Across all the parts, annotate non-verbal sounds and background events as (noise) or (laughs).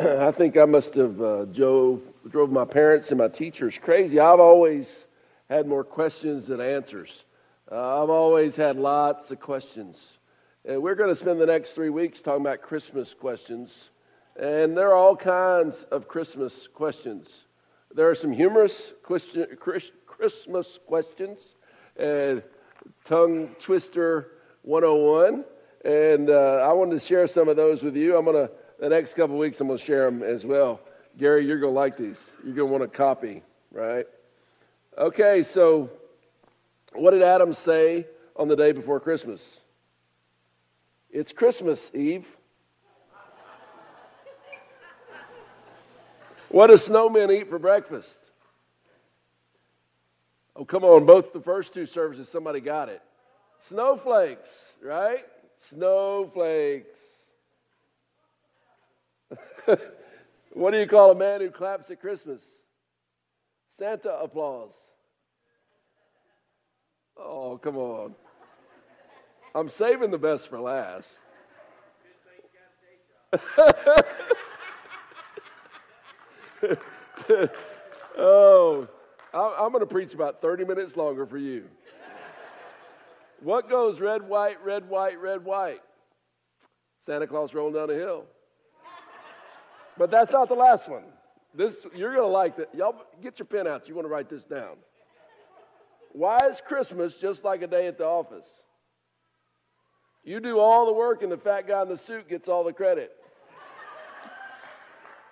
I think I must have uh, drove, drove my parents and my teachers crazy. I've always had more questions than answers. Uh, I've always had lots of questions. And we're going to spend the next three weeks talking about Christmas questions. And there are all kinds of Christmas questions. There are some humorous question, Christmas questions, and tongue twister 101. And uh, I wanted to share some of those with you. I'm going to, the next couple weeks, I'm going to share them as well. Gary, you're going to like these. You're going to want a copy, right? Okay, so what did Adam say on the day before Christmas? It's Christmas Eve. What do snowmen eat for breakfast? Oh, come on. Both the first two services, somebody got it. Snowflakes, right? Snowflakes. (laughs) what do you call a man who claps at Christmas? Santa applause. Oh, come on. I'm saving the best for last. (laughs) oh, I'm going to preach about 30 minutes longer for you. What goes red, white, red, white, red, white? Santa Claus rolling down a hill. But that's not the last one. This you're going to like that. Y'all get your pen out. You want to write this down. Why is Christmas just like a day at the office? You do all the work, and the fat guy in the suit gets all the credit.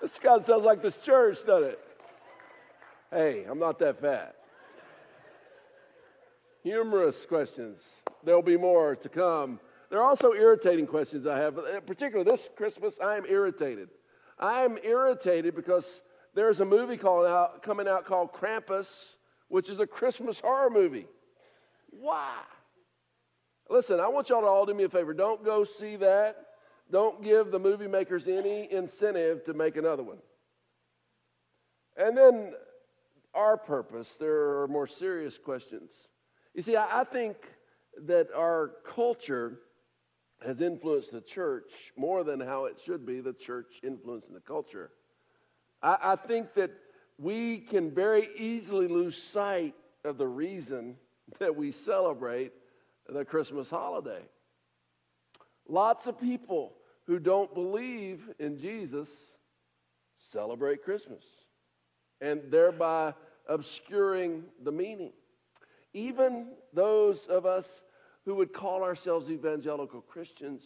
this guy sounds like this church, doesn't it? Hey, I'm not that fat. Humorous questions. There'll be more to come. There are also irritating questions I have. Uh, particularly this Christmas, I am irritated. I am irritated because there's a movie out, coming out called Krampus which is a Christmas horror movie. Why? Listen, I want y'all to all do me a favor. Don't go see that. Don't give the movie makers any incentive to make another one. And then our purpose, there are more serious questions. You see, I, I think that our culture has influenced the church more than how it should be the church influencing the culture. I, I think that we can very easily lose sight of the reason that we celebrate the Christmas holiday. Lots of people who don't believe in Jesus celebrate Christmas and thereby obscuring the meaning. Even those of us who would call ourselves evangelical Christians,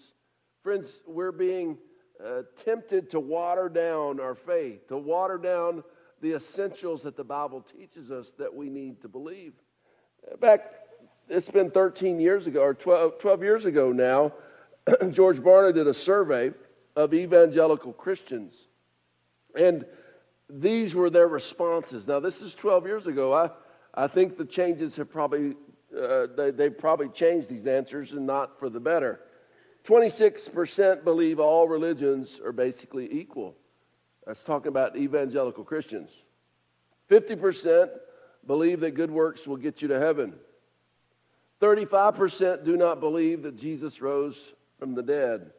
friends, we're being uh, tempted to water down our faith, to water down the essentials that the Bible teaches us that we need to believe. Back, it's been 13 years ago, or 12, 12 years ago now, (clears throat) George Barna did a survey of evangelical Christians. And these were their responses. Now, this is 12 years ago. I, I think the changes have probably, uh, they, they probably changed these answers and not for the better. 26% believe all religions are basically equal. That's talking about evangelical Christians. 50% believe that good works will get you to heaven. 35% do not believe that Jesus rose from the dead.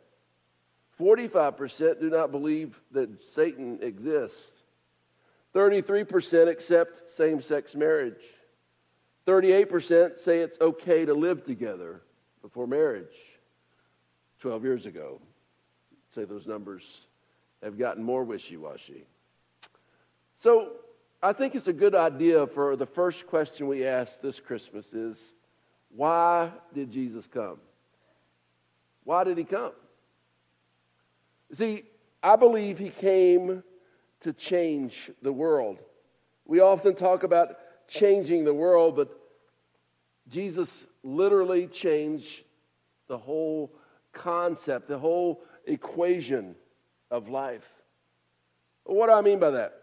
45% do not believe that Satan exists. 33% accept same sex marriage. 38% say it's okay to live together before marriage. 12 years ago. Say those numbers have gotten more wishy washy. So I think it's a good idea for the first question we ask this Christmas is why did Jesus come? Why did he come? See, I believe he came to change the world. We often talk about changing the world, but Jesus literally changed the whole concept, the whole equation of life. What do I mean by that?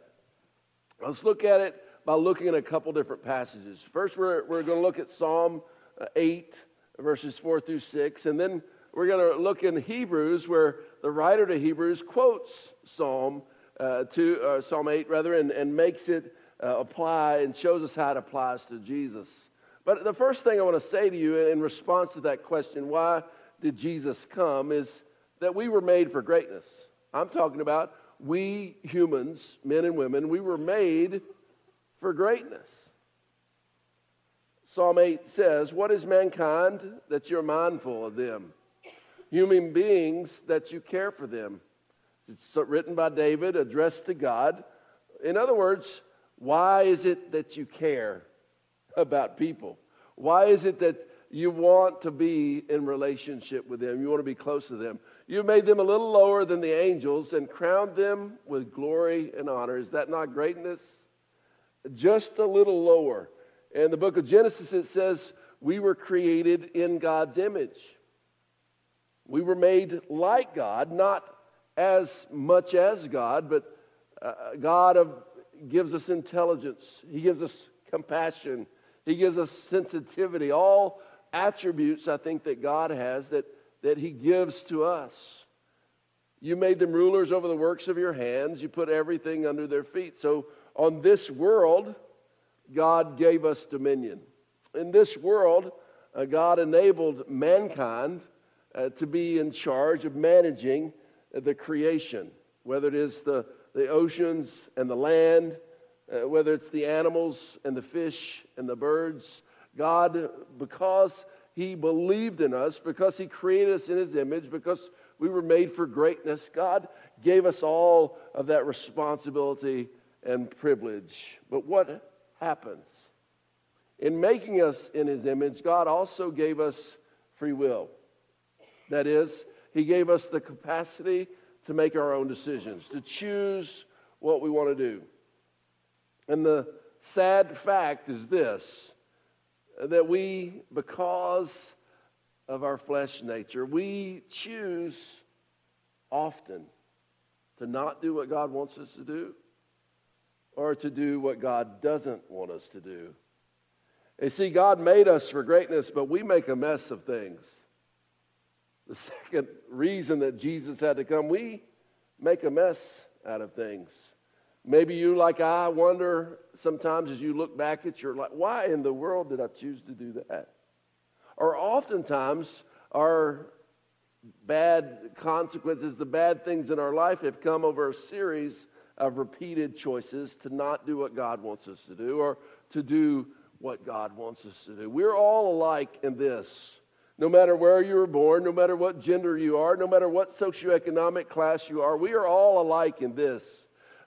Let's look at it by looking at a couple different passages. First, we're, we're going to look at Psalm uh, 8, verses 4 through 6, and then we're going to look in Hebrews, where the writer to Hebrews quotes Psalm uh, to uh, Psalm 8 rather, and, and makes it uh, apply and shows us how it applies to Jesus. But the first thing I want to say to you in response to that question, why did Jesus come, is that we were made for greatness. I'm talking about we humans, men and women, we were made for greatness. Psalm 8 says, What is mankind that you're mindful of them? Human beings that you care for them. It's written by David, addressed to God. In other words, why is it that you care about people? Why is it that you want to be in relationship with them? You want to be close to them. You made them a little lower than the angels and crowned them with glory and honor. Is that not greatness? Just a little lower. In the book of Genesis, it says we were created in God's image. We were made like God, not as much as God, but uh, God of, gives us intelligence. He gives us compassion. He gives us sensitivity. All attributes I think that God has that, that He gives to us. You made them rulers over the works of your hands. You put everything under their feet. So on this world, God gave us dominion. In this world, uh, God enabled mankind uh, to be in charge of managing uh, the creation, whether it is the, the oceans and the land, uh, whether it's the animals and the fish and the birds. God, because He believed in us, because He created us in His image, because we were made for greatness, God gave us all of that responsibility and privilege. But what happens? In making us in His image, God also gave us free will. That is, He gave us the capacity to make our own decisions, to choose what we want to do. And the sad fact is this that we, because of our flesh nature, we choose often to not do what God wants us to do or to do what God doesn't want us to do. You see, God made us for greatness, but we make a mess of things. The second reason that Jesus had to come, we make a mess out of things. Maybe you, like I, wonder sometimes as you look back at your life, why in the world did I choose to do that? Or oftentimes, our bad consequences, the bad things in our life have come over a series of repeated choices to not do what God wants us to do or to do what God wants us to do. We're all alike in this. No matter where you were born, no matter what gender you are, no matter what socioeconomic class you are, we are all alike in this.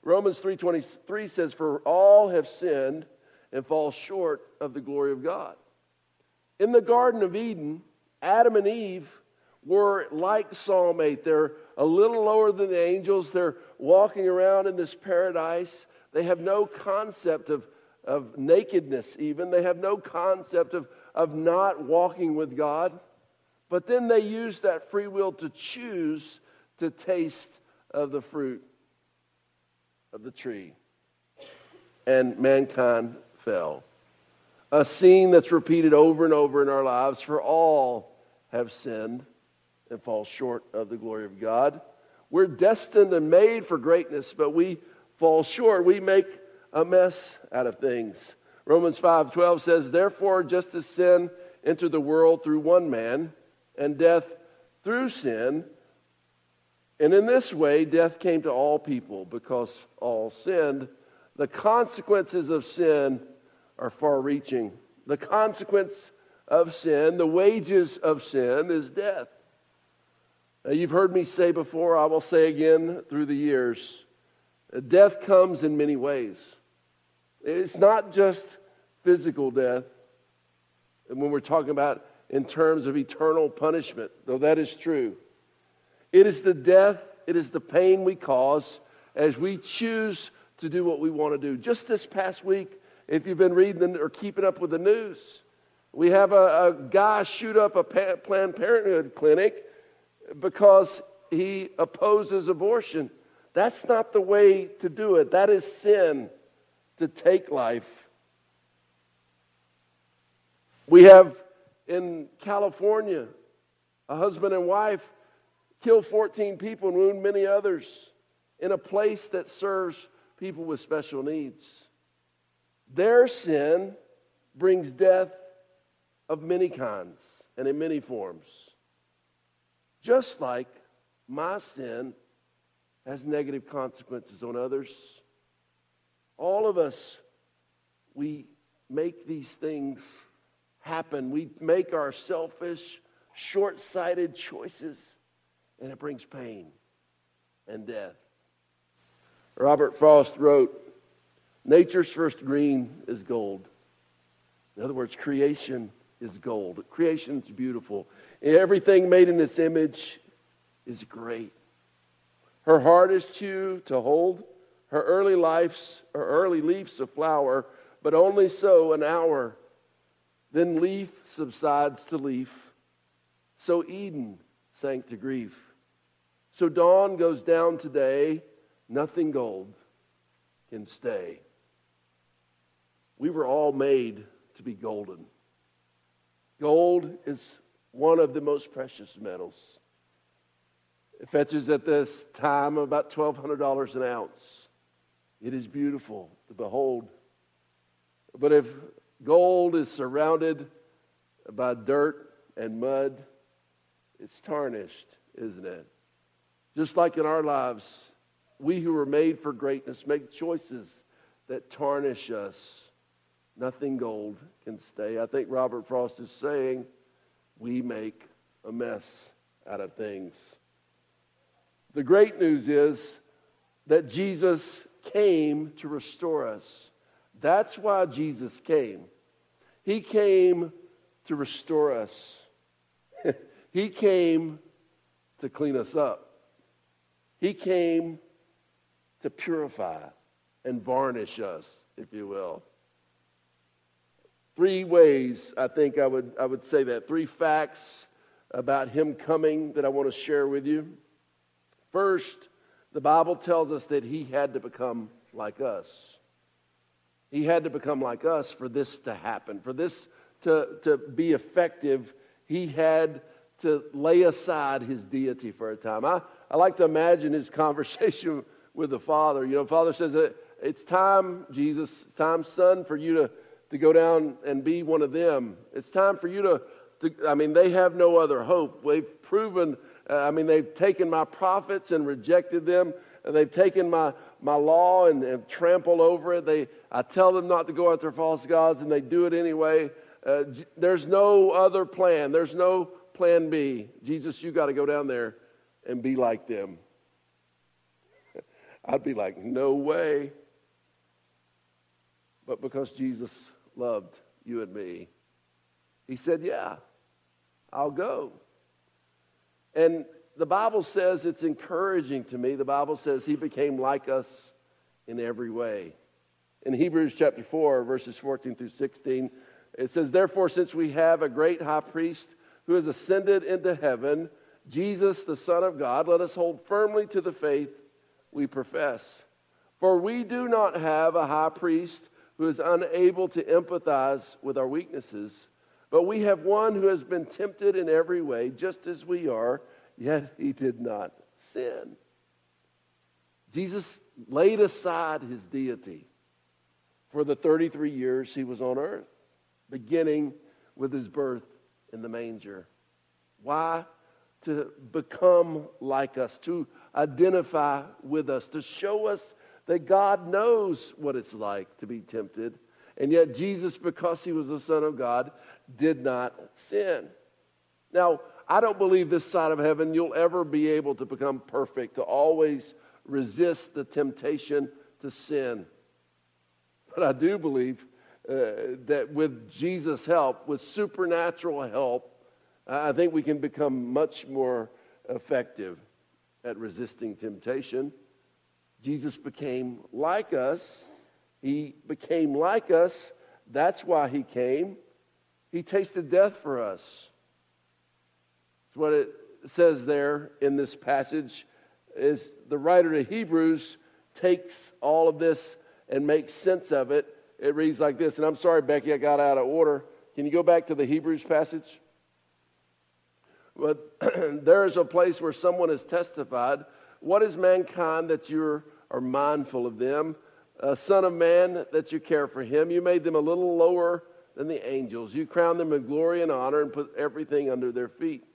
Romans 3:23 says for all have sinned and fall short of the glory of God. In the garden of Eden, Adam and Eve were like Psalm 8. They're a little lower than the angels. They're walking around in this paradise. They have no concept of, of nakedness, even. They have no concept of of not walking with God. But then they use that free will to choose to taste of the fruit of the tree. And mankind fell. A scene that's repeated over and over in our lives, for all have sinned and fall short of the glory of God. We're destined and made for greatness, but we fall short. We make a mess out of things. Romans 5:12 says, "Therefore just as sin entered the world through one man, and death through sin, and in this way death came to all people because all sinned, the consequences of sin are far-reaching. The consequence of sin, the wages of sin is death. Now, you've heard me say before, I will say again through the years, death comes in many ways. It's not just physical death, when we're talking about in terms of eternal punishment, though that is true, it is the death, it is the pain we cause as we choose to do what we want to do. Just this past week, if you've been reading or keeping up with the news, we have a, a guy shoot up a Planned Parenthood clinic because he opposes abortion. That's not the way to do it. That is sin to take life. We have in California a husband and wife kill 14 people and wound many others in a place that serves people with special needs. Their sin brings death of many kinds and in many forms. Just like my sin has negative consequences on others. All of us, we make these things happen. We make our selfish, short sighted choices, and it brings pain and death. Robert Frost wrote, Nature's first green is gold. In other words, creation is gold. Creation's beautiful. Everything made in its image is great. Her heart is true to hold. Her early life's, her early leaves of flower, but only so an hour. Then leaf subsides to leaf. So Eden sank to grief. So dawn goes down today. Nothing gold can stay. We were all made to be golden. Gold is one of the most precious metals. It fetches at this time about $1,200 an ounce. It is beautiful to behold. But if gold is surrounded by dirt and mud, it's tarnished, isn't it? Just like in our lives, we who are made for greatness make choices that tarnish us. Nothing gold can stay. I think Robert Frost is saying we make a mess out of things. The great news is that Jesus came to restore us. That's why Jesus came. He came to restore us. (laughs) he came to clean us up. He came to purify and varnish us, if you will. Three ways I think I would, I would say that. Three facts about him coming that I want to share with you. First, the Bible tells us that he had to become like us. He had to become like us for this to happen. For this to, to be effective, he had to lay aside his deity for a time. I, I like to imagine his (laughs) conversation with the Father. You know, Father says, It's time, Jesus, time, son, for you to, to go down and be one of them. It's time for you to, to I mean, they have no other hope. They've proven, uh, I mean, they've taken my prophets and rejected them. They've taken my, my law and, and trampled over it. They, I tell them not to go after false gods, and they do it anyway. Uh, there's no other plan. There's no plan B. Jesus, you got to go down there and be like them. (laughs) I'd be like, no way. But because Jesus loved you and me, he said, yeah, I'll go. And the Bible says it's encouraging to me. The Bible says he became like us in every way. In Hebrews chapter 4, verses 14 through 16, it says, Therefore, since we have a great high priest who has ascended into heaven, Jesus, the Son of God, let us hold firmly to the faith we profess. For we do not have a high priest who is unable to empathize with our weaknesses, but we have one who has been tempted in every way, just as we are, yet he did not sin. Jesus laid aside his deity for the 33 years he was on earth, beginning with his birth in the manger. Why? To become like us, to identify with us, to show us that God knows what it's like to be tempted. And yet, Jesus, because he was the Son of God, did not sin. Now, I don't believe this side of heaven you'll ever be able to become perfect, to always resist the temptation to sin. But I do believe uh, that with Jesus' help, with supernatural help, I think we can become much more effective at resisting temptation. Jesus became like us. He became like us. That's why he came. He tasted death for us. It's what it says there in this passage is the writer to Hebrews takes all of this and makes sense of it. It reads like this, and I'm sorry, Becky, I got out of order. Can you go back to the Hebrews passage? But (clears throat) there is a place where someone has testified, What is mankind that you are mindful of them? A son of man, that you care for him. You made them a little lower than the angels. You crowned them in glory and honor and put everything under their feet.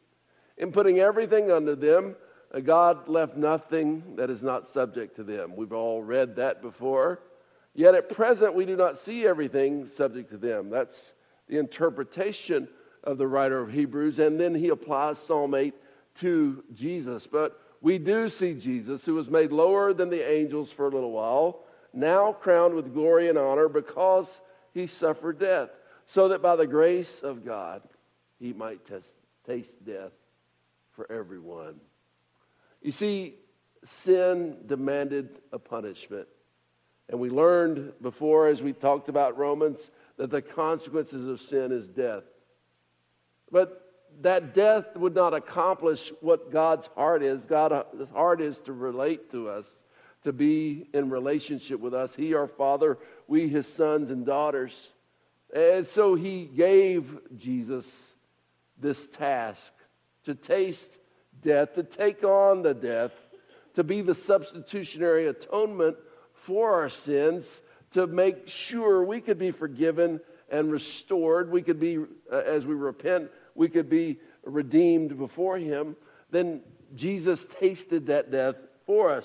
In putting everything under them, God left nothing that is not subject to them. We've all read that before. Yet at present, we do not see everything subject to them. That's the interpretation of the writer of Hebrews. And then he applies Psalm 8 to Jesus. But we do see Jesus, who was made lower than the angels for a little while, now crowned with glory and honor because he suffered death, so that by the grace of God he might test, taste death for everyone. You see, sin demanded a punishment. And we learned before, as we talked about Romans, that the consequences of sin is death. But that death would not accomplish what God's heart is. God's heart is to relate to us, to be in relationship with us. He, our Father, we, His sons and daughters. And so He gave Jesus this task to taste death, to take on the death, to be the substitutionary atonement for our sins, to make sure we could be forgiven and restored. We could be, uh, as we repent, we could be redeemed before Him. Then Jesus tasted that death for us.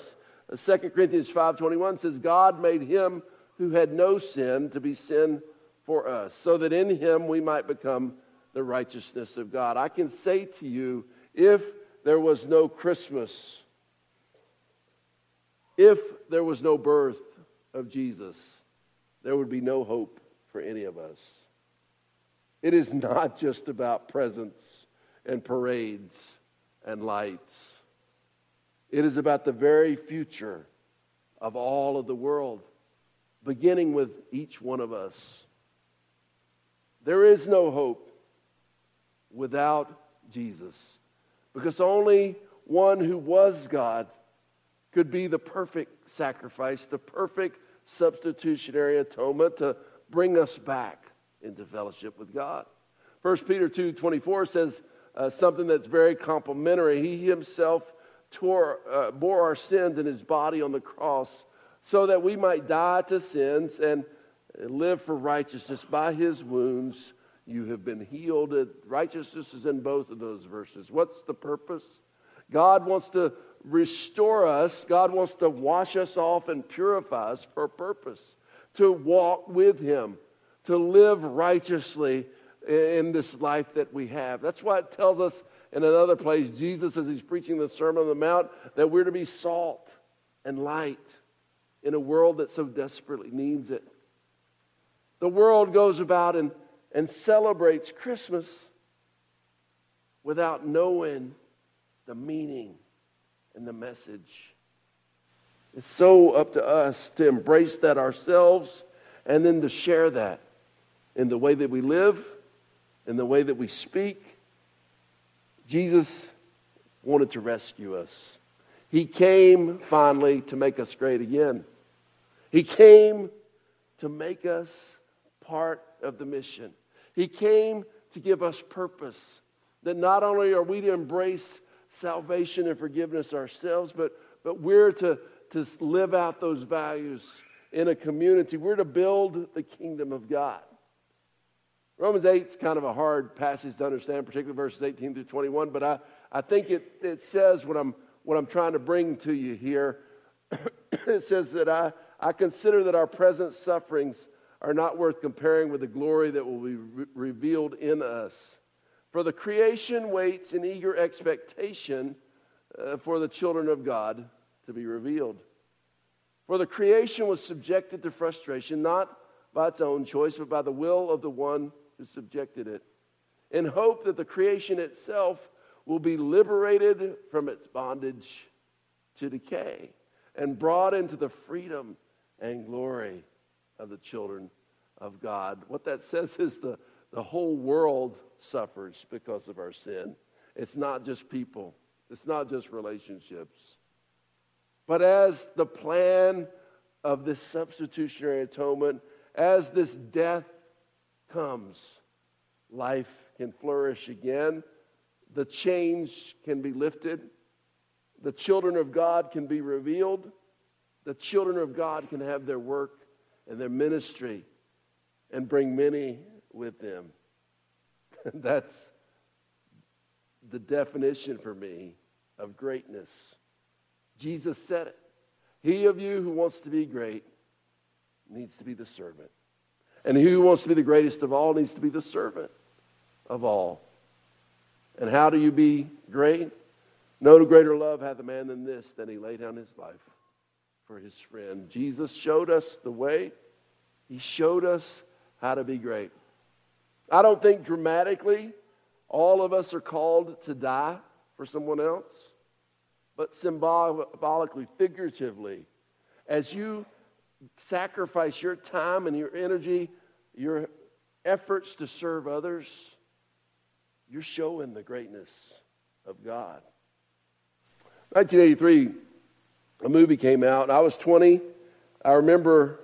2 uh, Corinthians 5.21 says, God made Him who had no sin to be sin for us, so that in Him we might become the righteousness of God. I can say to you, if there was no Christmas, if there was no birth of Jesus, there would be no hope for any of us. It is not just about presents and parades and lights. It is about the very future of all of the world, beginning with each one of us. There is no hope without Jesus because only one who was God could be the perfect sacrifice, the perfect substitutionary atonement to bring us back into fellowship with God. 1 Peter 2.24 says uh, something that's very complimentary. He himself tore, uh, bore our sins in his body on the cross so that we might die to sins and live for righteousness. By his wounds you have been healed. Righteousness is in both of those verses. What's the purpose? God wants to restore us. God wants to wash us off and purify us for a purpose. To walk with him to live righteously in this life that we have. That's why it tells us in another place, Jesus, as he's preaching the Sermon on the Mount, that we're to be salt and light in a world that so desperately needs it. The world goes about and, and celebrates Christmas without knowing the meaning and the message. It's so up to us to embrace that ourselves and then to share that in the way that we live, in the way that we speak. Jesus wanted to rescue us. He came finally to make us great again. He came to make us part of the mission. He came to give us purpose. That not only are we to embrace salvation and forgiveness ourselves, but, but we're to, to live out those values in a community. We're to build the kingdom of God. Romans 8 is kind of a hard passage to understand, particularly verses 18 through 21, but I, I think it, it says what I'm, what I'm trying to bring to you here. (coughs) it says that I, I consider that our present sufferings are not worth comparing with the glory that will be re- revealed in us. For the creation waits in eager expectation uh, for the children of God to be revealed. For the creation was subjected to frustration, not by its own choice, but by the will of the one who subjected it, in hope that the creation itself will be liberated from its bondage to decay and brought into the freedom and glory of the children of God. What that says is the, the whole world suffers because of our sin. It's not just people, it's not just relationships. But as the plan of this substitutionary atonement, as this death comes, life can flourish again. The chains can be lifted. The children of God can be revealed. The children of God can have their work and their ministry and bring many with them. (laughs) That's the definition for me of greatness. Jesus said it. He of you who wants to be great needs to be the servant. And who wants to be the greatest of all needs to be the servant of all. And how do you be great? No greater love hath a man than this, than he laid down his life for his friend. Jesus showed us the way. He showed us how to be great. I don't think dramatically all of us are called to die for someone else, but symbolically, figuratively, as you sacrifice your time and your energy, your efforts to serve others, you're showing the greatness of God. 1983, a movie came out. I was 20. I remember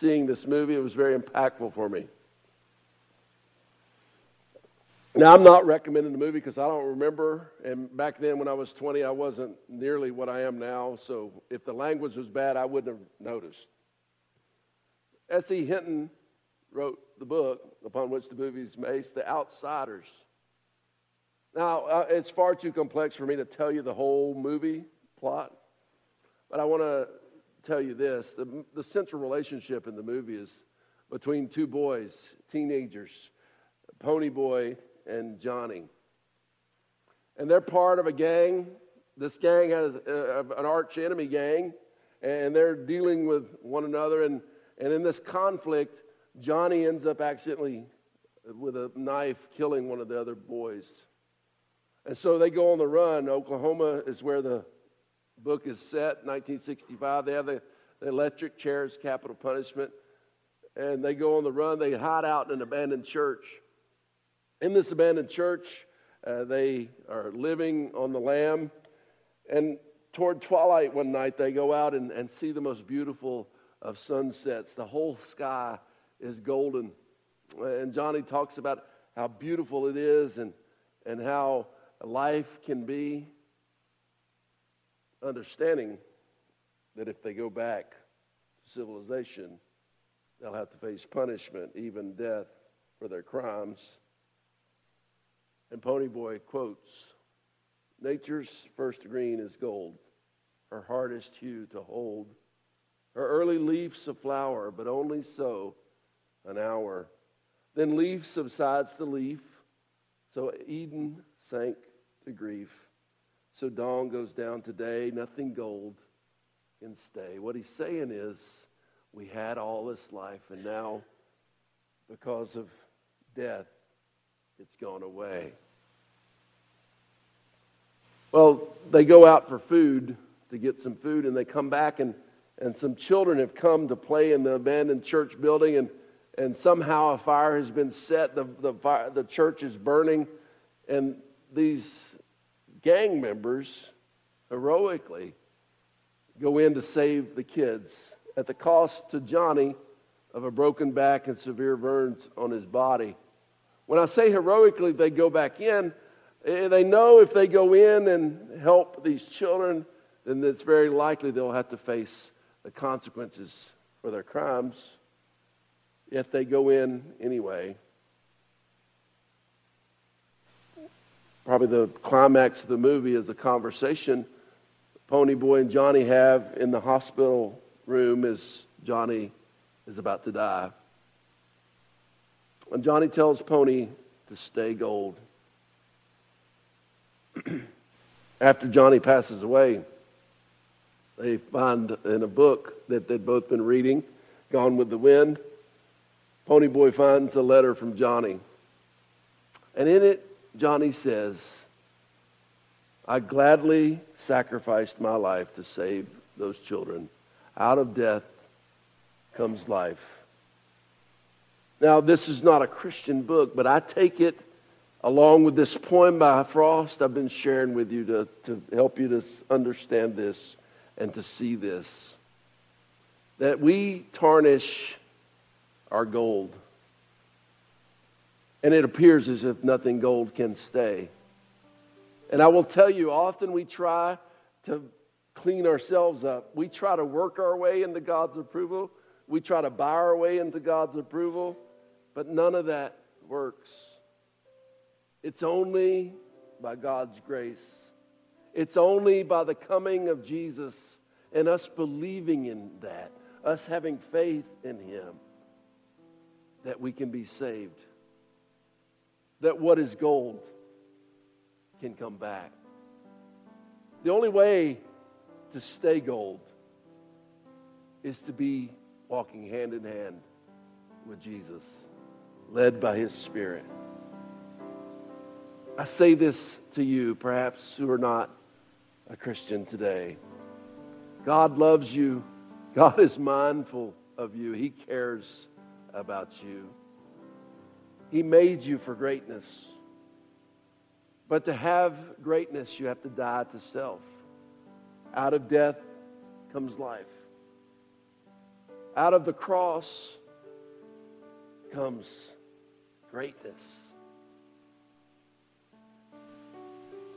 seeing this movie. It was very impactful for me. Now, I'm not recommending the movie because I don't remember. And back then, when I was 20, I wasn't nearly what I am now. So if the language was bad, I wouldn't have noticed. S.E. Hinton wrote the book upon which the movie is based, The Outsiders. Now, uh, it's far too complex for me to tell you the whole movie plot, but I want to tell you this. The, the central relationship in the movie is between two boys, teenagers, Ponyboy and Johnny. And they're part of a gang. This gang has uh, an arch enemy gang, and they're dealing with one another. And, and in this conflict, Johnny ends up accidentally with a knife killing one of the other boys. And so they go on the run. Oklahoma is where the book is set, 1965. They have the, the electric chairs, capital punishment. And they go on the run. They hide out in an abandoned church. In this abandoned church, uh, they are living on the lam. And toward twilight one night, they go out and, and see the most beautiful of sunsets. The whole sky is golden. And Johnny talks about how beautiful it is and, and how life can be. Understanding that if they go back to civilization, they'll have to face punishment, even death, for their crimes. And Ponyboy quotes Nature's first green is gold, her hardest hue to hold. Her early leaves a flower, but only so an hour. Then leaf subsides to leaf, so Eden sank to grief. So dawn goes down today, nothing gold can stay. What he's saying is, we had all this life, and now, because of death, it's gone away. Well, they go out for food to get some food, and they come back, and, and some children have come to play in the abandoned church building, and, and somehow a fire has been set. The, the, fire, the church is burning, and these gang members heroically go in to save the kids at the cost to Johnny of a broken back and severe burns on his body. When I say heroically, they go back in. Eh, they know if they go in and help these children, then it's very likely they'll have to face the consequences for their crimes. Yet they go in anyway. Probably the climax of the movie is a conversation Ponyboy and Johnny have in the hospital room as Johnny is about to die. And Johnny tells Pony to stay gold. (clears throat) After Johnny passes away, they find in a book that they'd both been reading, Gone with the Wind, Ponyboy finds a letter from Johnny. And in it, Johnny says, I gladly sacrificed my life to save those children. Out of death comes life. Now, this is not a Christian book, but I take it along with this poem by Frost I've been sharing with you to, to help you to understand this and to see this. That we tarnish our gold. And it appears as if nothing gold can stay. And I will tell you, often we try to clean ourselves up. We try to work our way into God's approval. We try to buy our way into God's approval. But none of that works. It's only by God's grace. It's only by the coming of Jesus and us believing in that, us having faith in Him, that we can be saved. That what is gold can come back. The only way to stay gold is to be walking hand in hand with Jesus, led by His Spirit. I say this to you, perhaps who are not a Christian today. God loves you. God is mindful of you. He cares about you. He made you for greatness. But to have greatness, you have to die to self. Out of death comes life. Out of the cross comes greatness.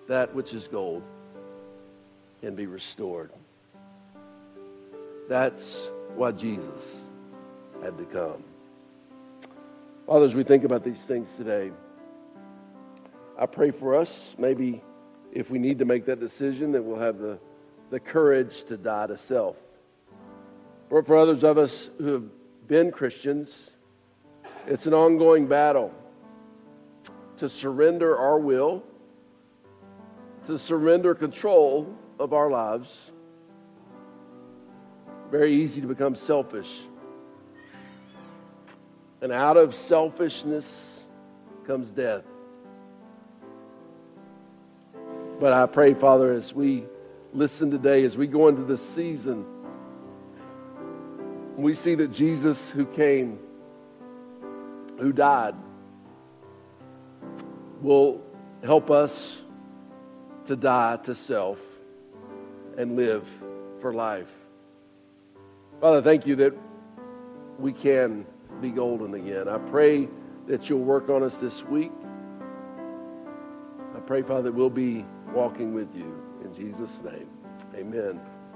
That which is gold can be restored. That's why Jesus had to come. Fathers, we think about these things today. I pray for us, maybe if we need to make that decision, that we'll have the, the courage to die to self. Or for others of us who have been Christians, it's an ongoing battle to surrender our will, to surrender control of our lives. Very easy to become selfish. And out of selfishness comes death. But I pray, Father, as we listen today, as we go into this season, we see that Jesus who came, who died, will help us to die to self and live for life. Father, thank you that we can be golden again. I pray that you'll work on us this week. I pray, Father, that we'll be walking with you. In Jesus' name, amen.